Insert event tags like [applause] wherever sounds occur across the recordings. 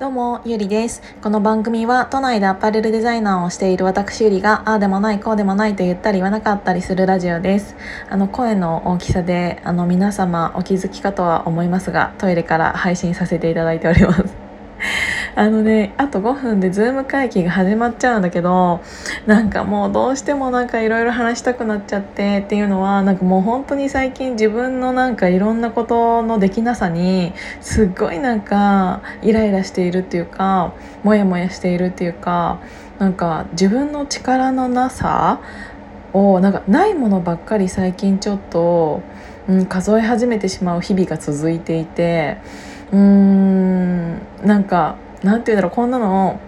どうも、ゆりです。この番組は都内でアパレルデザイナーをしている私ゆりが、ああでもない、こうでもないと言ったり言わなかったりするラジオです。あの、声の大きさで、あの、皆様お気づきかとは思いますが、トイレから配信させていただいております。あのねあと5分でズーム会議が始まっちゃうんだけどなんかもうどうしてもなんかいろいろ話したくなっちゃってっていうのはなんかもう本当に最近自分のなんかいろんなことのできなさにすっごいなんかイライラしているっていうかモヤモヤしているっていうかなんか自分の力のなさをなんかないものばっかり最近ちょっと、うん、数え始めてしまう日々が続いていてうーんなんかなんて言うんだろうこんなの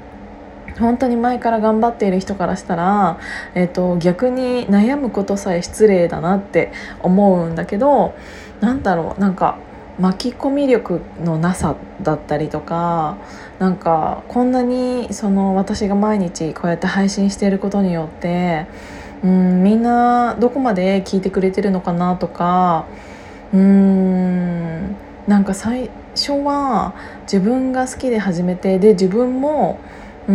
本当に前から頑張っている人からしたら、えーと、逆に悩むことさえ失礼だなって思うんだけどなんだろうなんか巻き込み力のなさだったりとかなんかこんなにその私が毎日こうやって配信していることによってうんみんなどこまで聞いてくれてるのかなとかうーんなんか最初は自分が好きで始めてで自分もうー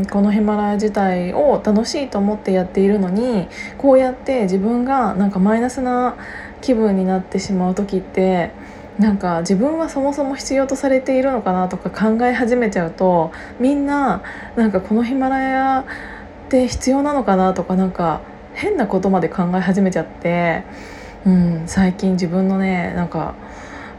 んこのヒマラヤ自体を楽しいと思ってやっているのにこうやって自分がなんかマイナスな気分になってしまう時ってなんか自分はそもそも必要とされているのかなとか考え始めちゃうとみんななんかこのヒマラヤって必要なのかなとかなんか変なことまで考え始めちゃって、うん、最近自分のねなんか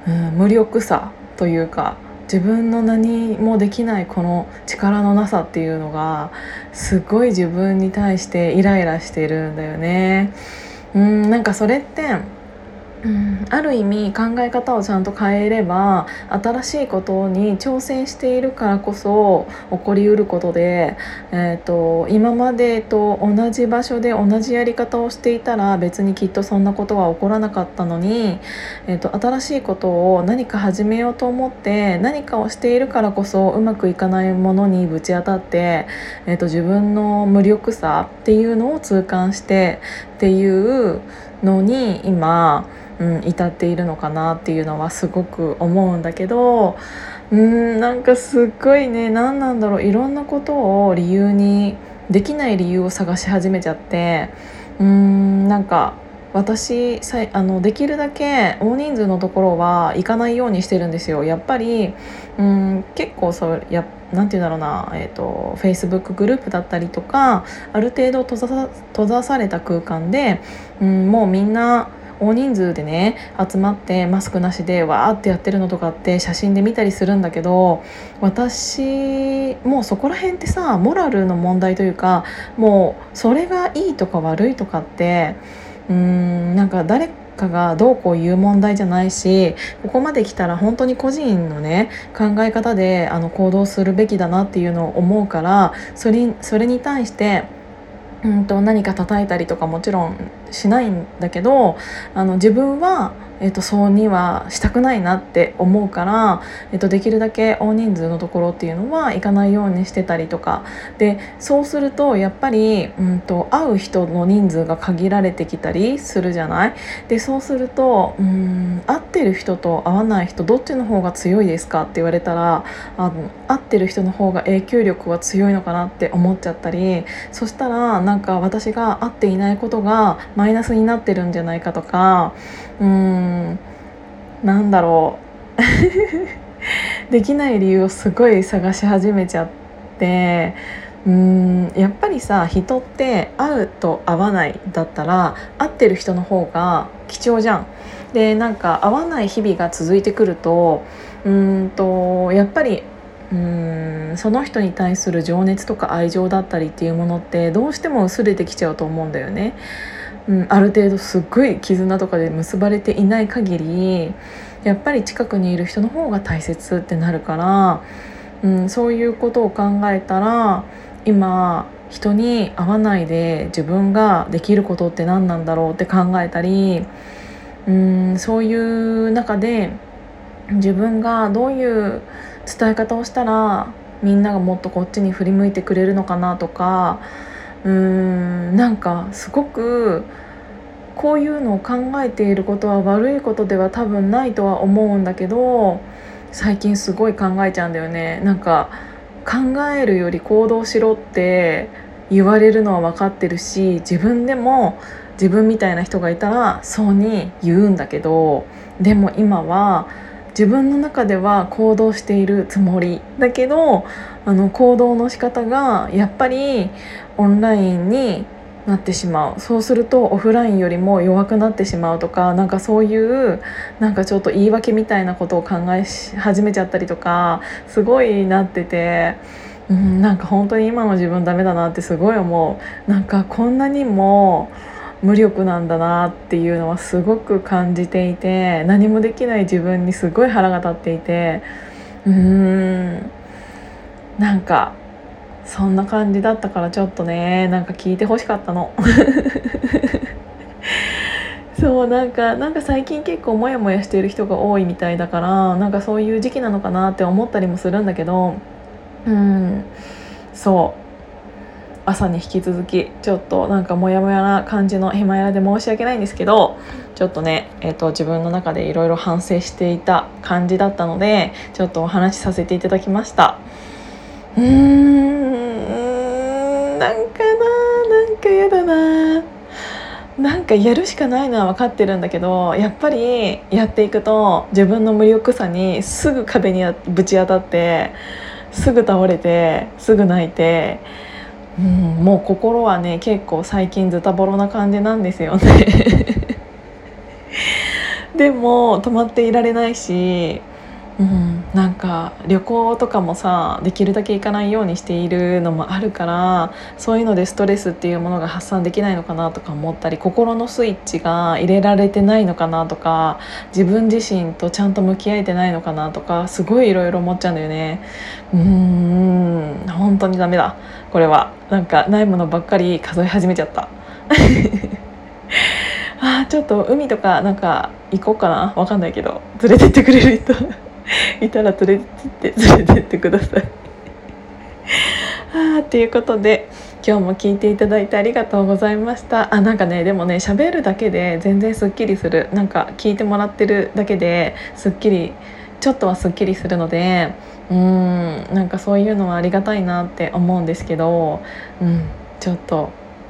うん、無力さというか自分の何もできないこの力のなさっていうのがすごい自分に対してイライラしてるんだよね。うんなんかそれってうん、ある意味考え方をちゃんと変えれば新しいことに挑戦しているからこそ起こりうることで、えーと、今までと同じ場所で同じやり方をしていたら別にきっとそんなことは起こらなかったのに、えーと、新しいことを何か始めようと思って何かをしているからこそうまくいかないものにぶち当たって、えーと自分の無力さっていうのを痛感してっていうのに今うん、至っているのかなっていうのはすごく思うんだけどうんなんかすっごいね何なんだろういろんなことを理由にできない理由を探し始めちゃってうんなんか私さあのできるだけ大人数のところは行かないようにしてるんですよ。やっぱりうん結構そうやなんて言うんだろうな、えーと、フェイスブックグループだったりとかある程度閉ざ閉ざされた空間で、うん、もうみんな大人数でね集まってマスクなしでわーってやってるのとかって写真で見たりするんだけど私もうそこら辺ってさモラルの問題というかもうそれがいいとか悪いとかってうーんなんか誰かがどうこう言う問題じゃないしここまで来たら本当に個人のね考え方であの行動するべきだなっていうのを思うからそれそれに対してうんと何か叩いたりとかもちろんしないんだけどあの自分はえーと、そうにはしたくないなって思うから、えーと、できるだけ大人数のところっていうのは行かないようにしてたりとか。でそうするとやっぱり、うんと、会う人の人数が限られてきたりするじゃない？でそうするとうん会ってる人と会わない人どっちの方が強いですかって言われたらあの会ってる人の方が影響力は強いのかなって思っちゃったりそしたらなんか私が会っていないことがマイナスになってるんじゃないかとかうーんなんだろう [laughs] できない理由をすごい探し始めちゃってうんやっぱりさ人って会うと会わないだったら会ってる人の方が貴重じゃん。でなんか会わない日々が続いてくるとうーんとやっぱりうんその人に対する情熱とか愛情だったりっていうものってどうしても薄れてきちゃうと思うんだよね。うん、ある程度すっごい絆とかで結ばれていない限りやっぱり近くにいる人の方が大切ってなるから、うん、そういうことを考えたら今人に会わないで自分ができることって何なんだろうって考えたり、うん、そういう中で自分がどういう伝え方をしたらみんながもっとこっちに振り向いてくれるのかなとかうーんなんかすごくこういうのを考えていることは悪いことでは多分ないとは思うんだけど最近すごい考えちゃうんだよね。なんか考えるより行動しろって言われるのは分かってるし自分でも自分みたいな人がいたらそうに言うんだけどでも今は自分の中では行動しているつもりだけどあの行動の仕方がやっぱりオンラインになってしまうそうするとオフラインよりも弱くなってしまうとかなんかそういうなんかちょっと言い訳みたいなことを考え始めちゃったりとかすごいなってて。うん、なんか本当に今の自分ダメだなってすごい思うなんかこんなにも無力なんだなっていうのはすごく感じていて何もできない自分にすごい腹が立っていてうーん。なんかそんな感じだったからちょっとねなんか聞いてほしかったの。[laughs] そうなんかなんか最近結構モヤモヤしている人が多いみたいだからなんかそういう時期なのかなって思ったりもするんだけどうん。そう。朝に引き続きちょっとなんかモヤモヤな感じのヒマヤで申し訳ないんですけどちょっとね、えーと、自分の中でいろいろ反省していた感じだったのでちょっとお話しさせていただきました。うーんなんかななんかやだな。なんかやるしかないのは分かってるんだけどやっぱりやっていくと自分の無力さにすぐ壁にぶち当たってすぐ倒れてすぐ泣いてうん、もう心はね結構最近ズタボロな感じなんですよね。[laughs] でも止まっていられないしうん、なんか旅行とかもさできるだけ行かないようにしているのもあるからそういうのでストレスっていうものが発散できないのかなとか思ったり心のスイッチが入れられてないのかなとか自分自身とちゃんと向き合えてないのかなとかすごいいろいろ思っちゃうんだよね。うーん本当にダメだこれは。なんかないものばっかり数え始めちゃった。[laughs] あちょっと海とかなんか行こうかな。わかんないけど。連れてってくれる人。[laughs] いたら連れてって連れてってください。あということで今日も聞いていただいてありがとうございました。あなんかねでもね喋るだけで全然すっきりする。なんか聞いてもらってるだけですっきりちょっとはすっきりするのでうんなんかそういうのはありがたいなって思うんですけど、うん、ちょっと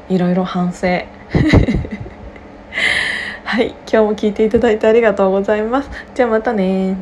いろいろ反省。[laughs] はい今日も聞いていただいてありがとうございます。じゃあまたね